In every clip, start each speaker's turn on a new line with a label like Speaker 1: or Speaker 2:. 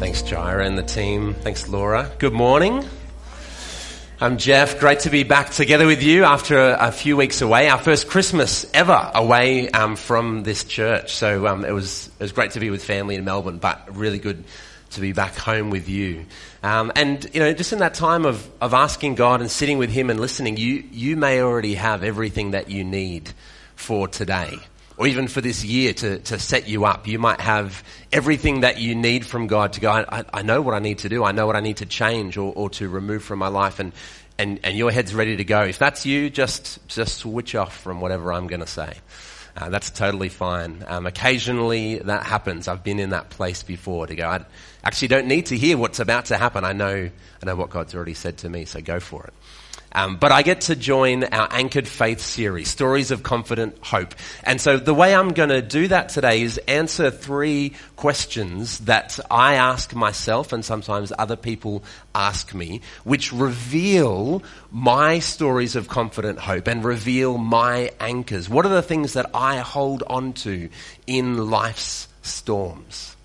Speaker 1: Thanks, Jira and the team. Thanks, Laura. Good morning. I'm Geoff. Great to be back together with you after a, a few weeks away. Our first Christmas ever away um, from this church. So um, it was it was great to be with family in Melbourne, but really good to be back home with you. Um, and you know, just in that time of of asking God and sitting with Him and listening, you you may already have everything that you need for today or even for this year to, to set you up. You might have everything that you need from God to go, I, I know what I need to do. I know what I need to change or, or to remove from my life. And, and, and your head's ready to go. If that's you, just, just switch off from whatever I'm going to say. Uh, that's totally fine. Um, occasionally that happens. I've been in that place before to go, I actually don't need to hear what's about to happen. I know, I know what God's already said to me, so go for it. Um, but I get to join our Anchored Faith series, Stories of Confident Hope. And so the way I'm going to do that today is answer three questions that I ask myself and sometimes other people ask me, which reveal my stories of confident hope and reveal my anchors. What are the things that I hold on to in life's storms?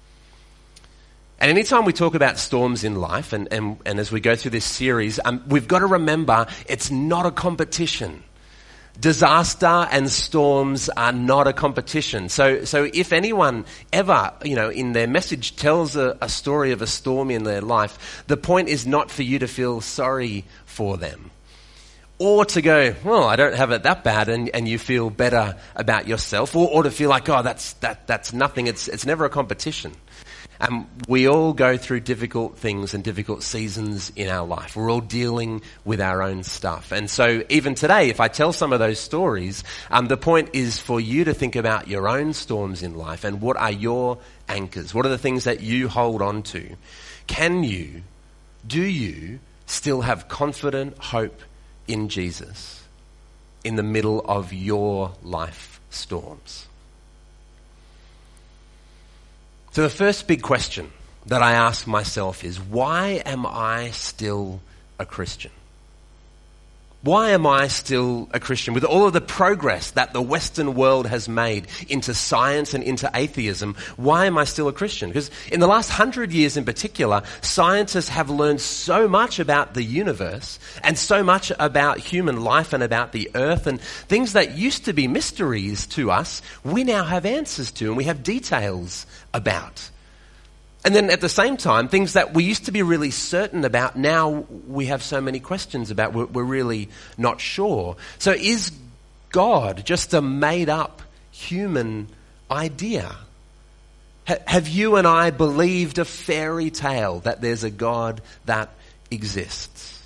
Speaker 1: And anytime we talk about storms in life, and, and, and as we go through this series, um, we've got to remember it's not a competition. Disaster and storms are not a competition. So, so if anyone ever, you know, in their message tells a, a story of a storm in their life, the point is not for you to feel sorry for them or to go, well, I don't have it that bad, and, and you feel better about yourself, or, or to feel like, oh, that's, that, that's nothing. It's, it's never a competition. Um, we all go through difficult things and difficult seasons in our life. We're all dealing with our own stuff. And so even today, if I tell some of those stories, um, the point is for you to think about your own storms in life and what are your anchors? What are the things that you hold on to? Can you, do you still have confident hope in Jesus in the middle of your life storms? So the first big question that I ask myself is, why am I still a Christian? Why am I still a Christian? With all of the progress that the Western world has made into science and into atheism, why am I still a Christian? Because in the last hundred years in particular, scientists have learned so much about the universe and so much about human life and about the earth and things that used to be mysteries to us, we now have answers to and we have details about. And then at the same time, things that we used to be really certain about, now we have so many questions about, we're, we're really not sure. So is God just a made up human idea? have you and I believed a fairy tale that there's a God that exists?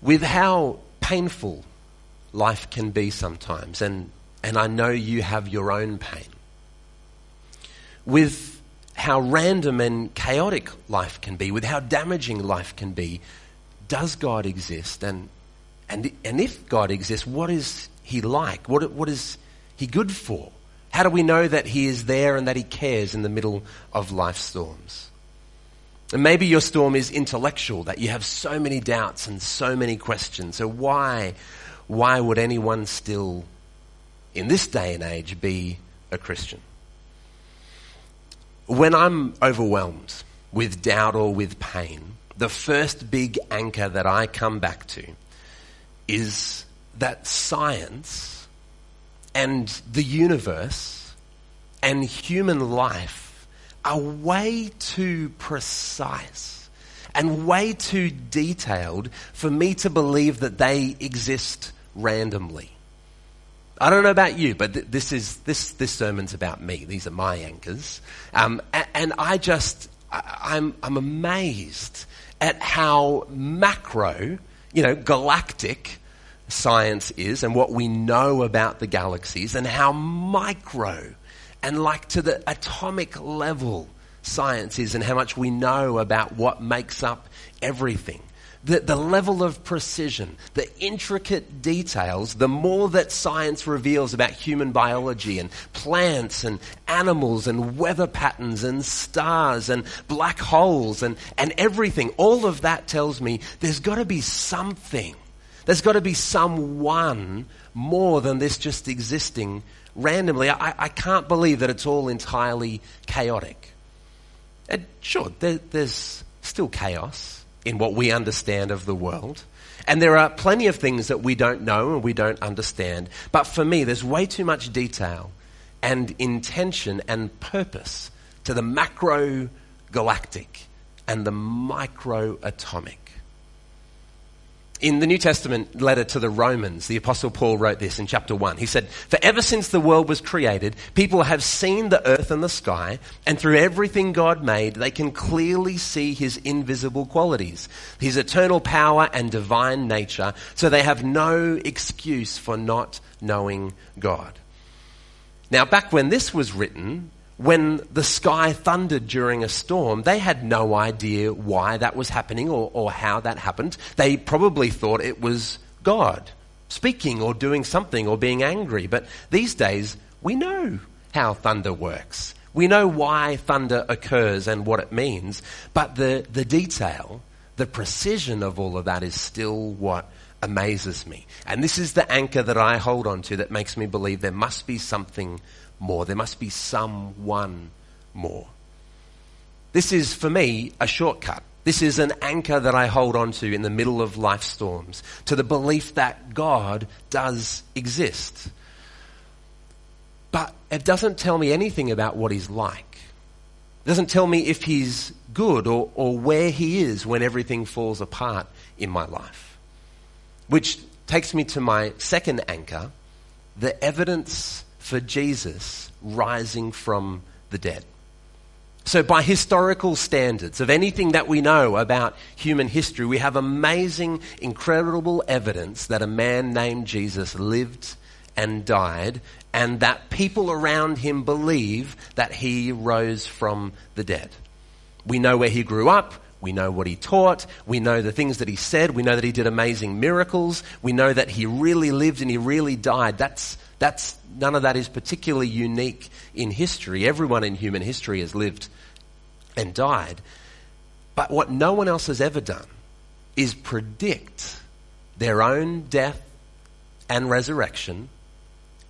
Speaker 1: With how painful life can be sometimes, and, and I know you have your own pain with how random and chaotic life can be, with how damaging life can be, does God exist? And, and, and if God exists, what is He like? What, what is He good for? How do we know that He is there and that He cares in the middle of life storms? And maybe your storm is intellectual, that you have so many doubts and so many questions. So why, why would anyone still, in this day and age, be a Christian? When I'm overwhelmed with doubt or with pain, the first big anchor that I come back to is that science and the universe and human life are way too precise and way too detailed for me to believe that they exist randomly. I don't know about you, but th- this is this this sermon's about me. These are my anchors, um, and, and, I just I, I'm I'm amazed at how macro, you know, galactic science is, and what we know about the galaxies, and how micro and like to the atomic level science is, and how much we know about what makes up everything the, the level of precision, the intricate details, the more that science reveals about human biology and plants and animals and weather patterns and stars and black holes and, and everything, all of that tells me there's got to be something. There's got to be someone more than this just existing randomly. I, I can't believe that it's all entirely chaotic. And sure, there, there's still chaos in what we understand of the world. And there are plenty of things that we don't know and we don't understand. But for me, there's way too much detail and intention and purpose to the macro galactic and the micro atomic. In the New Testament letter to the Romans, the Apostle Paul wrote this in chapter 1. He said, For ever since the world was created, people have seen the earth and the sky, and through everything God made, they can clearly see his invisible qualities, his eternal power and divine nature, so they have no excuse for not knowing God. Now, back when this was written, when the sky thundered during a storm, they had no idea why that was happening or, or, how that happened. They probably thought it was God speaking or doing something or being angry. But these days, we know how thunder works. We know why thunder occurs and what it means. But the, the detail, the precision of all of that is still what amazes me. And this is the anchor that I hold on to that makes me believe there must be something more. There must be someone more. This is, for me, a shortcut. This is an anchor that I hold on to in the middle of life storms, to the belief that God does exist. But it doesn't tell me anything about what he's like. It doesn't tell me if he's good or, or where he is when everything falls apart in my life. Which takes me to my second anchor, the evidence for Jesus rising from the dead. So, by historical standards of anything that we know about human history, we have amazing, incredible evidence that a man named Jesus lived and died, and that people around him believe that he rose from the dead. We know where he grew up. We know what he taught. We know the things that he said. We know that he did amazing miracles. We know that he really lived and he really died. That's, that's, none of that is particularly unique in history. Everyone in human history has lived and died. But what no one else has ever done is predict their own death and resurrection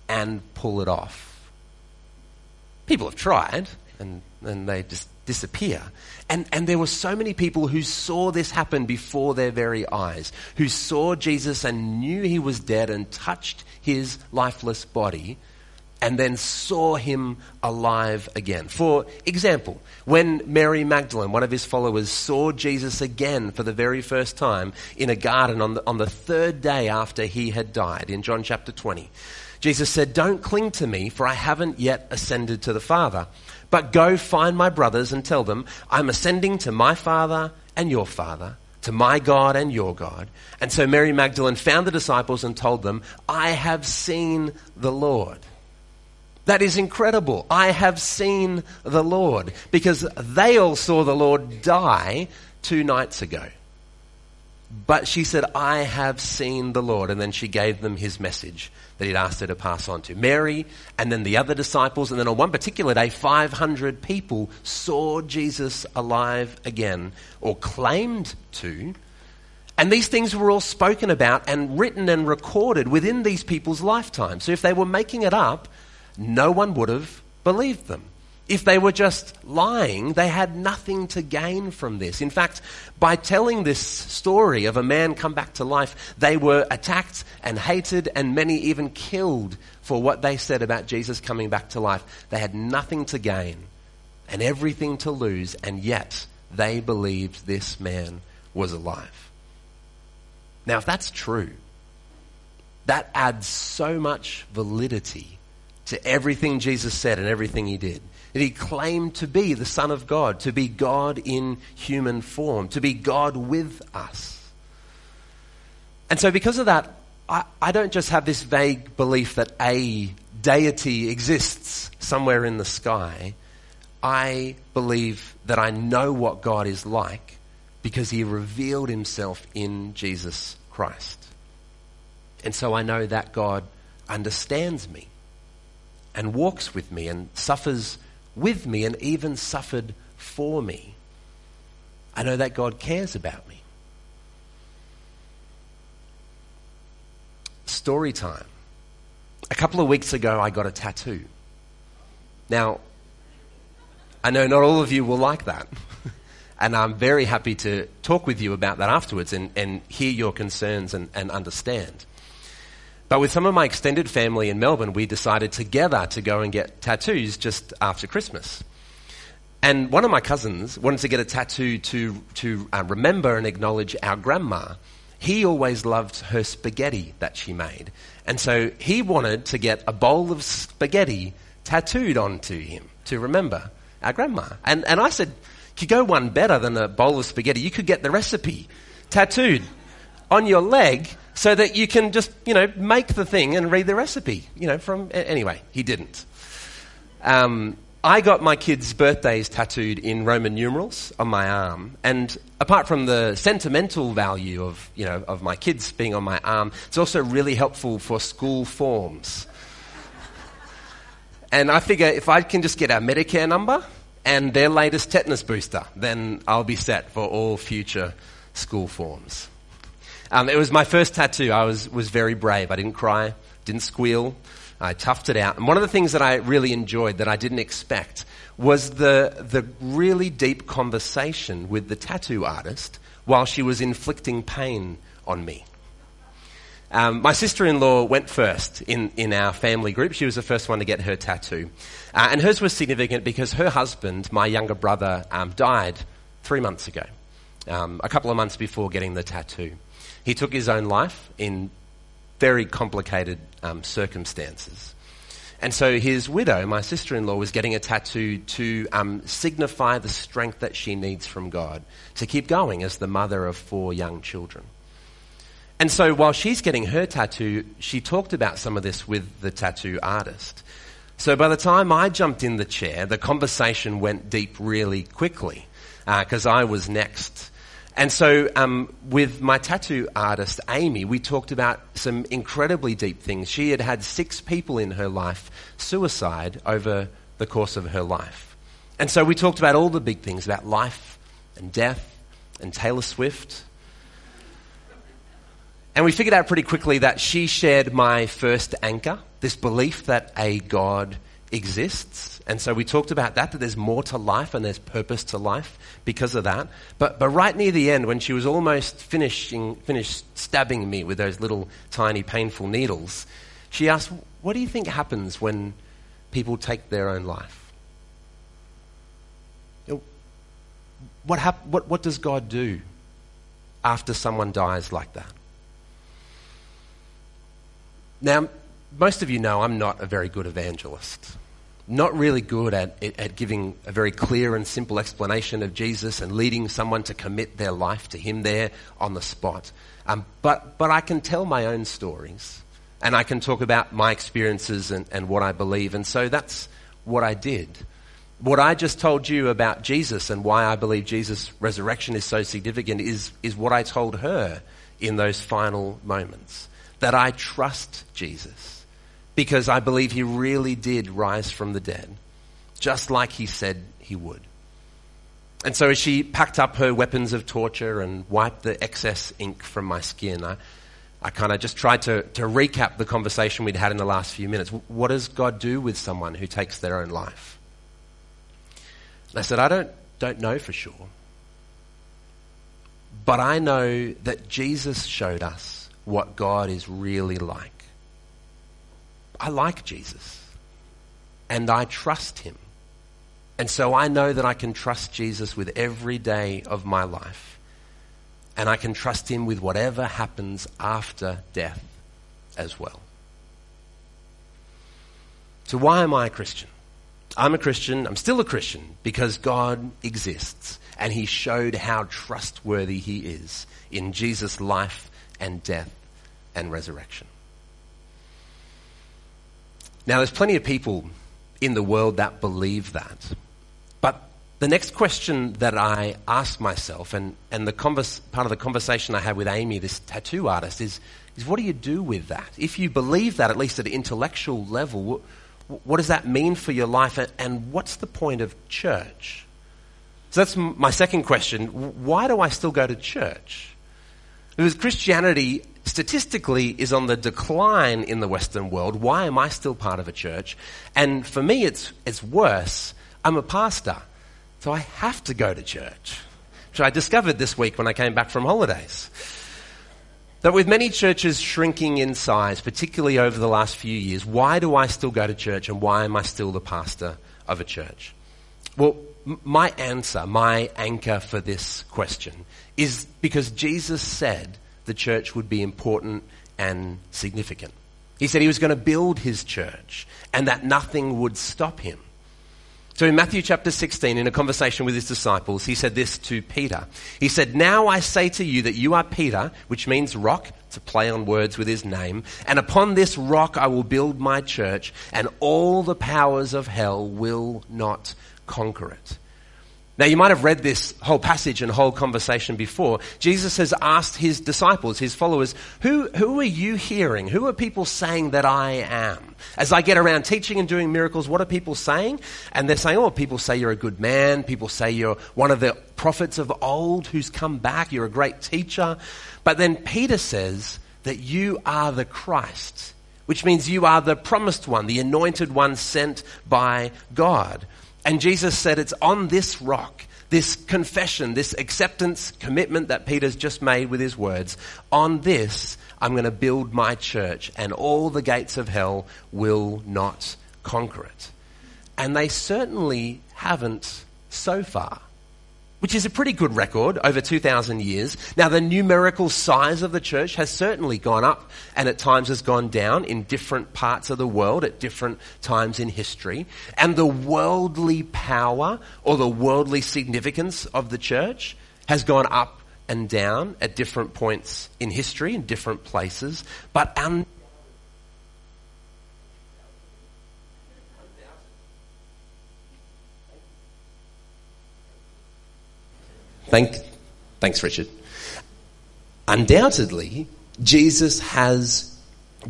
Speaker 1: and pull it off. People have tried and, and they just disappear. And, and there were so many people who saw this happen before their very eyes, who saw Jesus and knew he was dead and touched his lifeless body and then saw him alive again. For example, when Mary Magdalene, one of his followers, saw Jesus again for the very first time in a garden on the, on the third day after he had died, in John chapter 20, Jesus said, Don't cling to me, for I haven't yet ascended to the Father. But go find my brothers and tell them, I'm ascending to my Father and your Father, to my God and your God. And so Mary Magdalene found the disciples and told them, I have seen the Lord. That is incredible. I have seen the Lord. Because they all saw the Lord die two nights ago. But she said, I have seen the Lord. And then she gave them his message that he'd asked her to pass on to. Mary and then the other disciples, and then on one particular day, 500 people saw Jesus alive again, or claimed to. And these things were all spoken about and written and recorded within these people's lifetime. So if they were making it up, no one would have believed them. If they were just lying, they had nothing to gain from this. In fact, by telling this story of a man come back to life, they were attacked and hated and many even killed for what they said about Jesus coming back to life. They had nothing to gain and everything to lose, and yet they believed this man was alive. Now, if that's true, that adds so much validity to everything Jesus said and everything he did that he claimed to be the Son of God, to be God in human form, to be God with us. And so, because of that, I, I don't just have this vague belief that a deity exists somewhere in the sky. I believe that I know what God is like because he revealed himself in Jesus Christ. And so I know that God understands me and walks with me and suffers with me and even suffered for me. I know that God cares about me. Story time. A couple of weeks ago, I got a tattoo. Now, I know not all of you will like that. and I'm very happy to talk with you about that afterwards and, and hear your concerns and, and understand. But with some of my extended family in Melbourne, we decided together to go and get tattoos just after Christmas. And one of my cousins wanted to get a tattoo to, to uh, remember and acknowledge our grandma. He always loved her spaghetti that she made. And so he wanted to get a bowl of spaghetti tattooed onto him to remember our grandma. And, and I said, you go one better than a bowl of spaghetti. You could get the recipe tattooed on your leg so that you can just, you know, make the thing and read the recipe, you know, from, anyway, he didn't. Um, I got my kids' birthdays tattooed in Roman numerals on my arm, and apart from the sentimental value of, you know, of my kids being on my arm, it's also really helpful for school forms. and I figure if I can just get our Medicare number and their latest tetanus booster, then I'll be set for all future school forms. Um, it was my first tattoo. I was, was very brave. I didn't cry, didn't squeal. I toughed it out. And one of the things that I really enjoyed that I didn't expect was the, the really deep conversation with the tattoo artist while she was inflicting pain on me. Um, my sister-in-law went first in, in our family group. She was the first one to get her tattoo. Uh, and hers was significant because her husband, my younger brother, um, died three months ago, um, a couple of months before getting the tattoo. He took his own life in very complicated um, circumstances. And so his widow, my sister in law, was getting a tattoo to um, signify the strength that she needs from God to keep going as the mother of four young children. And so while she's getting her tattoo, she talked about some of this with the tattoo artist. So by the time I jumped in the chair, the conversation went deep really quickly because uh, I was next. And so, um, with my tattoo artist, Amy, we talked about some incredibly deep things. She had had six people in her life suicide over the course of her life. And so we talked about all the big things about life and death and Taylor Swift. And we figured out pretty quickly that she shared my first anchor, this belief that a God exists. And so we talked about that, that there's more to life and there's purpose to life because of that. But, but right near the end, when she was almost finishing, finished stabbing me with those little tiny painful needles, she asked, What do you think happens when people take their own life? What, hap- what, what does God do after someone dies like that? Now, most of you know I'm not a very good evangelist not really good at, at giving a very clear and simple explanation of Jesus and leading someone to commit their life to Him there on the spot. Um, but, but I can tell my own stories and I can talk about my experiences and, and what I believe. And so that's what I did. What I just told you about Jesus and why I believe Jesus' resurrection is so significant is, is what I told her in those final moments. That I trust Jesus because I believe he really did rise from the dead, just like he said he would. And so as she packed up her weapons of torture and wiped the excess ink from my skin, I, I kind of just tried to, to recap the conversation we'd had in the last few minutes. What does God do with someone who takes their own life? And I said, I don't, don't know for sure. But I know that Jesus showed us what God is really like. I like Jesus and I trust him. And so I know that I can trust Jesus with every day of my life. And I can trust him with whatever happens after death as well. So why am I a Christian? I'm a Christian, I'm still a Christian because God exists and he showed how trustworthy he is in Jesus' life and death and resurrection. Now, there's plenty of people in the world that believe that. But the next question that I ask myself, and, and the converse, part of the conversation I had with Amy, this tattoo artist, is, is what do you do with that? If you believe that, at least at an intellectual level, what, what does that mean for your life? And what's the point of church? So that's my second question. Why do I still go to church? Because Christianity statistically is on the decline in the Western world. Why am I still part of a church? And for me, it's, it's worse. I'm a pastor. So I have to go to church, which I discovered this week when I came back from holidays. That with many churches shrinking in size, particularly over the last few years, why do I still go to church and why am I still the pastor of a church? Well, my answer, my anchor for this question is because Jesus said the church would be important and significant. He said he was going to build his church and that nothing would stop him. So in Matthew chapter 16, in a conversation with his disciples, he said this to Peter. He said, Now I say to you that you are Peter, which means rock, to play on words with his name, and upon this rock I will build my church, and all the powers of hell will not conquer it. Now, you might have read this whole passage and whole conversation before. Jesus has asked his disciples, his followers, who, who are you hearing? Who are people saying that I am? As I get around teaching and doing miracles, what are people saying? And they're saying, oh, people say you're a good man. People say you're one of the prophets of old who's come back. You're a great teacher. But then Peter says that you are the Christ, which means you are the promised one, the anointed one sent by God. And Jesus said, It's on this rock, this confession, this acceptance, commitment that Peter's just made with his words. On this, I'm going to build my church, and all the gates of hell will not conquer it. And they certainly haven't so far which is a pretty good record over 2,000 years. Now, the numerical size of the church has certainly gone up and at times has gone down in different parts of the world at different times in history. And the worldly power or the worldly significance of the church has gone up and down at different points in history in different places. But Thank, thanks, Richard. Undoubtedly, Jesus has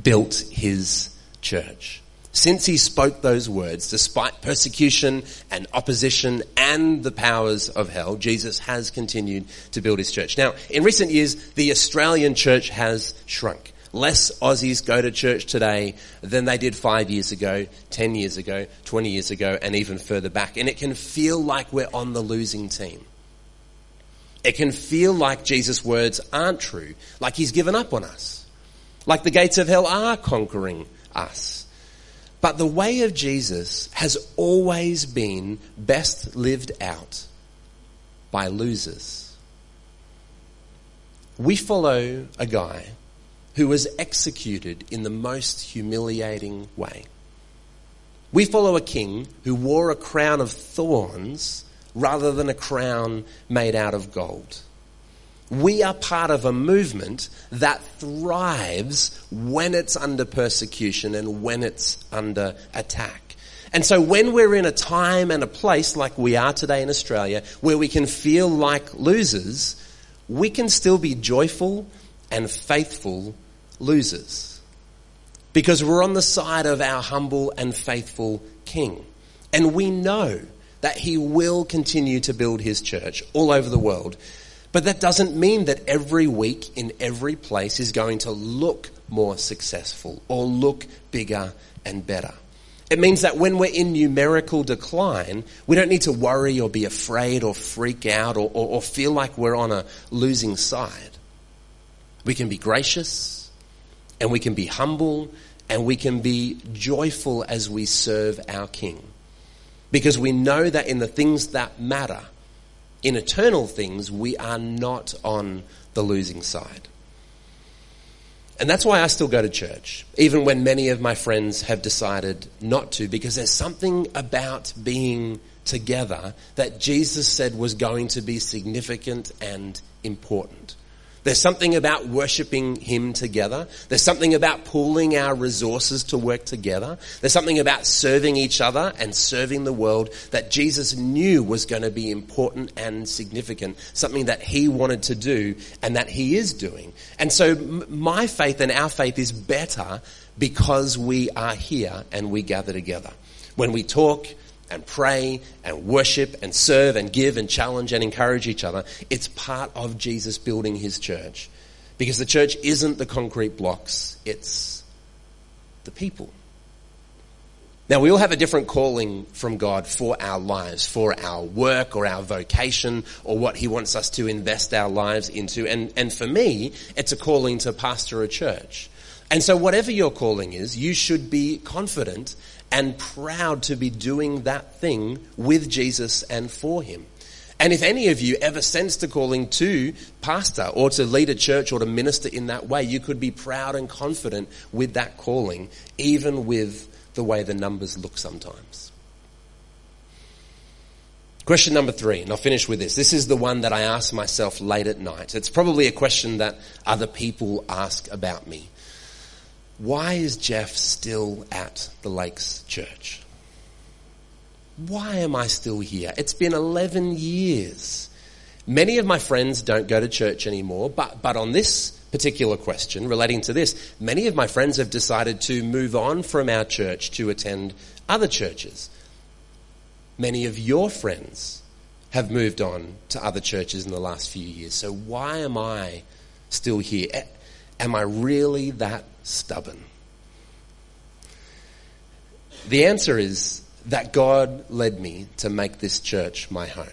Speaker 1: built his church. Since he spoke those words, despite persecution and opposition and the powers of hell, Jesus has continued to build his church. Now, in recent years, the Australian church has shrunk. Less Aussies go to church today than they did five years ago, 10 years ago, 20 years ago, and even further back. And it can feel like we're on the losing team. It can feel like Jesus' words aren't true, like he's given up on us, like the gates of hell are conquering us. But the way of Jesus has always been best lived out by losers. We follow a guy who was executed in the most humiliating way. We follow a king who wore a crown of thorns rather than a crown made out of gold. We are part of a movement that thrives when it's under persecution and when it's under attack. And so when we're in a time and a place like we are today in Australia, where we can feel like losers, we can still be joyful and faithful losers. Because we're on the side of our humble and faithful King. And we know that he will continue to build his church all over the world. But that doesn't mean that every week in every place is going to look more successful or look bigger and better. It means that when we're in numerical decline, we don't need to worry or be afraid or freak out or, or, or feel like we're on a losing side. We can be gracious and we can be humble and we can be joyful as we serve our King. Because we know that in the things that matter, in eternal things, we are not on the losing side. And that's why I still go to church, even when many of my friends have decided not to, because there's something about being together that Jesus said was going to be significant and important. There's something about worshiping Him together. There's something about pooling our resources to work together. There's something about serving each other and serving the world that Jesus knew was going to be important and significant. Something that He wanted to do and that He is doing. And so my faith and our faith is better because we are here and we gather together. When we talk, and pray and worship and serve and give and challenge and encourage each other. It's part of Jesus building his church. Because the church isn't the concrete blocks, it's the people. Now, we all have a different calling from God for our lives, for our work or our vocation or what He wants us to invest our lives into. And, and for me, it's a calling to pastor a church. And so whatever your calling is, you should be confident and proud to be doing that thing with Jesus and for Him. And if any of you ever sensed a calling to pastor or to lead a church or to minister in that way, you could be proud and confident with that calling, even with the way the numbers look sometimes. Question number three, and I'll finish with this. This is the one that I ask myself late at night. It's probably a question that other people ask about me. Why is Geoff still at the Lakes Church? Why am I still here? It's been 11 years. Many of my friends don't go to church anymore, but, but on this particular question relating to this, many of my friends have decided to move on from our church to attend other churches. Many of your friends have moved on to other churches in the last few years. So why am I still here? Am I really that stubborn? The answer is that God led me to make this church my home.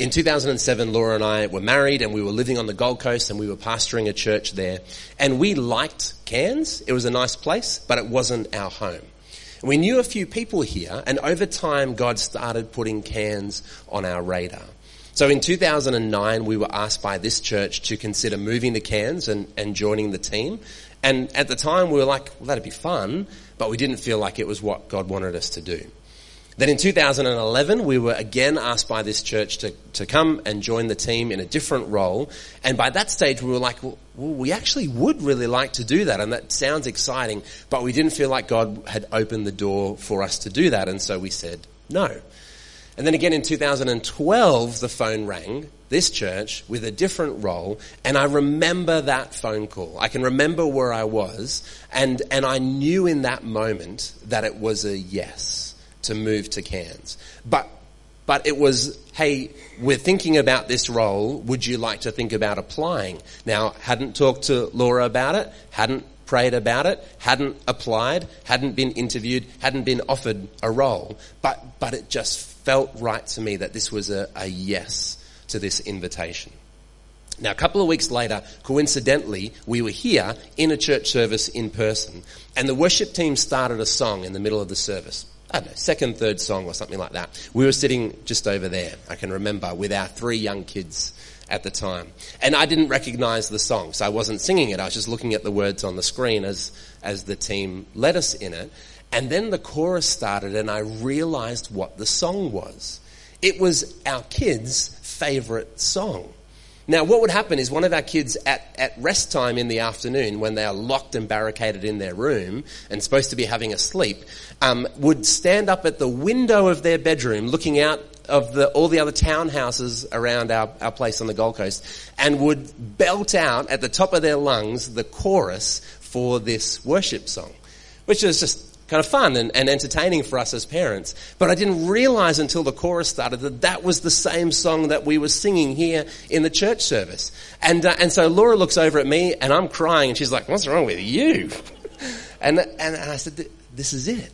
Speaker 1: In 2007, Laura and I were married and we were living on the Gold Coast and we were pastoring a church there. And we liked Cairns. It was a nice place, but it wasn't our home. We knew a few people here and over time God started putting Cairns on our radar. So in 2009, we were asked by this church to consider moving to Cairns and, and joining the team. And at the time we were like, well, that'd be fun, but we didn't feel like it was what God wanted us to do. Then in 2011, we were again asked by this church to, to come and join the team in a different role. And by that stage, we were like, well, we actually would really like to do that. And that sounds exciting, but we didn't feel like God had opened the door for us to do that. And so we said no. And then again in 2012, the phone rang, this church, with a different role, and I remember that phone call. I can remember where I was, and, and I knew in that moment that it was a yes to move to Cairns. But, but it was, hey, we're thinking about this role. Would you like to think about applying? Now, hadn't talked to Laura about it, hadn't prayed about it, hadn't applied, hadn't been interviewed, hadn't been offered a role. But, but it just felt right to me that this was a, a yes to this invitation. Now, a couple of weeks later, coincidentally, we were here in a church service in person, and the worship team started a song in the middle of the service. I don't know, second, third song or something like that. We were sitting just over there, I can remember, with our three young kids at the time. And I didn't recognize the song, so I wasn't singing it. I was just looking at the words on the screen as, as the team led us in it. And then the chorus started and I realized what the song was. It was our kids' favorite song. Now, what would happen is one of our kids at, at rest time in the afternoon, when they are locked and barricaded in their room and supposed to be having a sleep, um, would stand up at the window of their bedroom looking out of the, all the other townhouses around our, our place on the Gold Coast and would belt out at the top of their lungs the chorus for this worship song, which is just kind of fun and, and, entertaining for us as parents. But I didn't realize until the chorus started that that was the same song that we were singing here in the church service. And, uh, and so Laura looks over at me and I'm crying and she's like, what's wrong with you? and, and, and I said, this is it.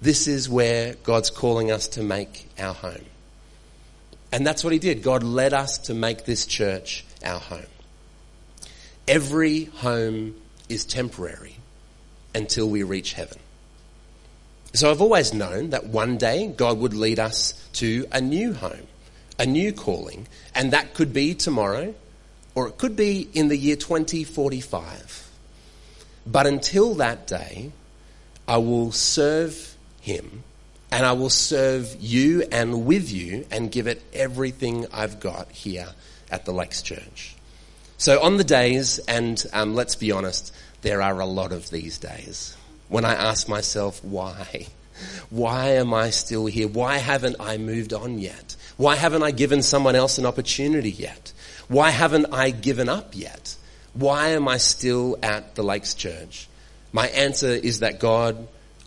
Speaker 1: This is where God's calling us to make our home. And that's what he did. God led us to make this church our home. Every home is temporary until we reach heaven. So I've always known that one day God would lead us to a new home, a new calling, and that could be tomorrow or it could be in the year 2045. But until that day, I will serve Him and I will serve you and with you and give it everything I've got here at the Lakes Church. So on the days, and um, let's be honest, there are a lot of these days when I ask myself, why? Why am I still here? Why haven't I moved on yet? Why haven't I given someone else an opportunity yet? Why haven't I given up yet? Why am I still at the Lakes Church? My answer is that God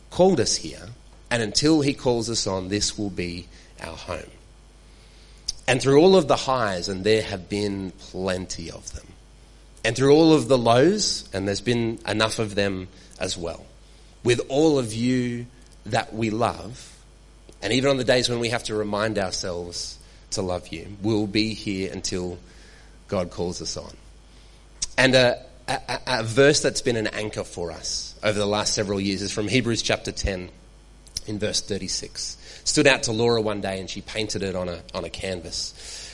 Speaker 1: called us here, and until He calls us on, this will be our home. And through all of the highs, and there have been plenty of them, and through all of the lows, and there's been enough of them as well. With all of you that we love, and even on the days when we have to remind ourselves to love you, we'll be here until God calls us on. And a, a, a verse that's been an anchor for us over the last several years is from Hebrews chapter 10 in verse 36. Stood out to Laura one day and she painted it on a, on a canvas.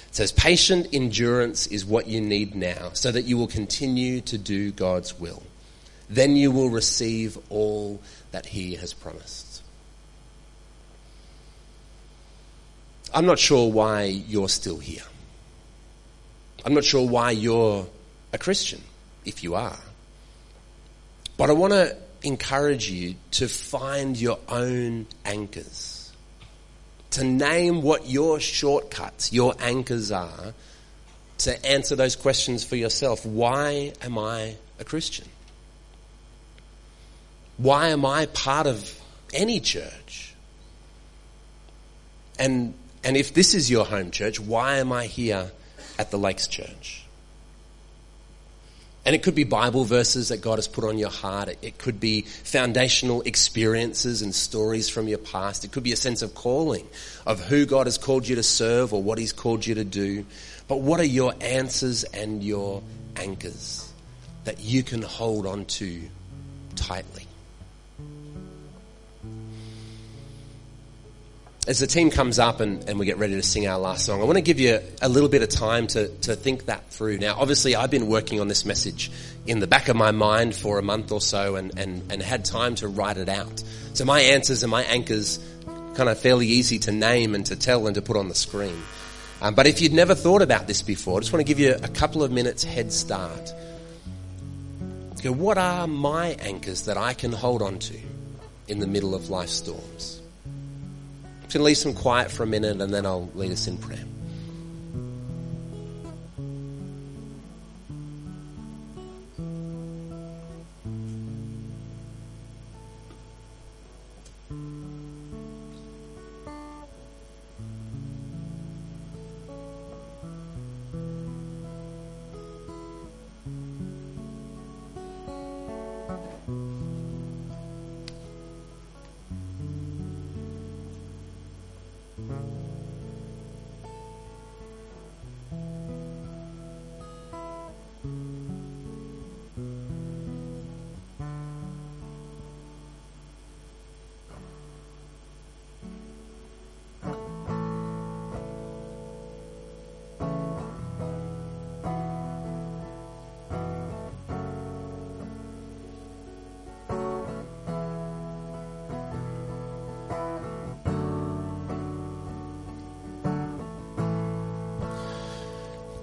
Speaker 1: It says, Patient endurance is what you need now so that you will continue to do God's will. Then you will receive all that He has promised. I'm not sure why you're still here. I'm not sure why you're a Christian, if you are. But I want to encourage you to find your own anchors. To name what your shortcuts, your anchors are, to answer those questions for yourself. Why am I a Christian? Why am I part of any church? And, and if this is your home church, why am I here at the Lakes Church? And it could be Bible verses that God has put on your heart. It could be foundational experiences and stories from your past. It could be a sense of calling of who God has called you to serve or what He's called you to do. But what are your answers and your anchors that you can hold on to tightly? As the team comes up and, and we get ready to sing our last song, I want to give you a little bit of time to, to think that through. Now, obviously, I've been working on this message in the back of my mind for a month or so and, and, and had time to write it out. So my answers and my anchors kind of fairly easy to name and to tell and to put on the screen. Um, but if you'd never thought about this before, I just want to give you a couple of minutes head start. Go, what are my anchors that I can hold on to in the middle of life storms? Going to leave some quiet for a minute and then I'll lead us in prayer.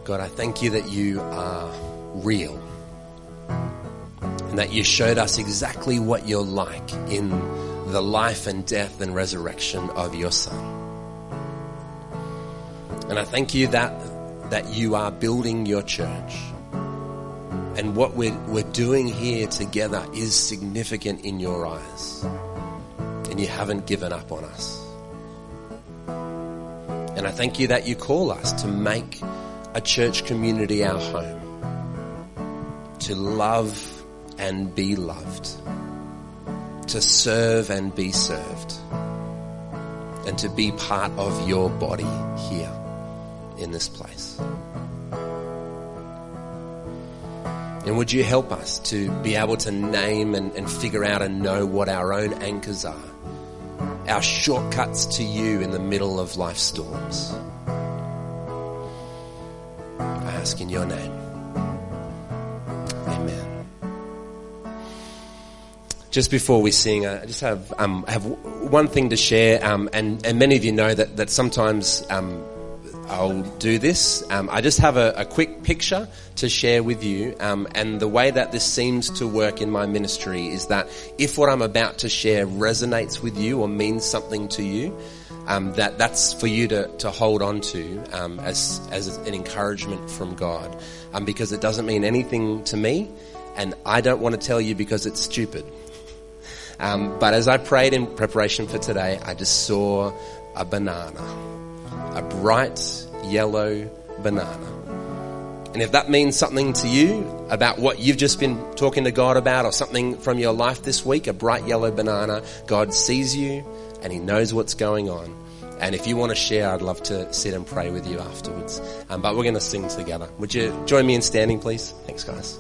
Speaker 1: God, I thank you that you are real and that you showed us exactly what you're like in the life and death and resurrection of your Son. And I thank you that, that you are building your church. And what we're, we're doing here together is significant in your eyes. And you haven't given up on us. And I thank you that you call us to make a church community our home, to love and be loved, to serve and be served, and to be part of your body here in this place. And would you help us to be able to name and, and figure out and know what our own anchors are, our shortcuts to you in the middle of life storms? Ask in your name. Amen. Just before we sing, I just have um, have one thing to share, um, and and many of you know that that sometimes um, I'll do this. Um, I just have a, a, quick picture to share with you, um, and the way that this seems to work in my ministry is that if what I'm about to share resonates with you or means something to you, um, that that's for you to, to hold on to um, as, as an encouragement from God. Um, because it doesn't mean anything to me, and I don't want to tell you because it's stupid. Um, but as I prayed in preparation for today, I just saw a banana, a bright yellow banana And if that means something to you about what you've just been talking to God about or something from your life this week, a bright yellow banana, God sees you and He knows what's going on. And if you want to share, I'd love to sit and pray with you afterwards. Um, but we're going to sing together. Would you join me in standing, please? Thanks, guys.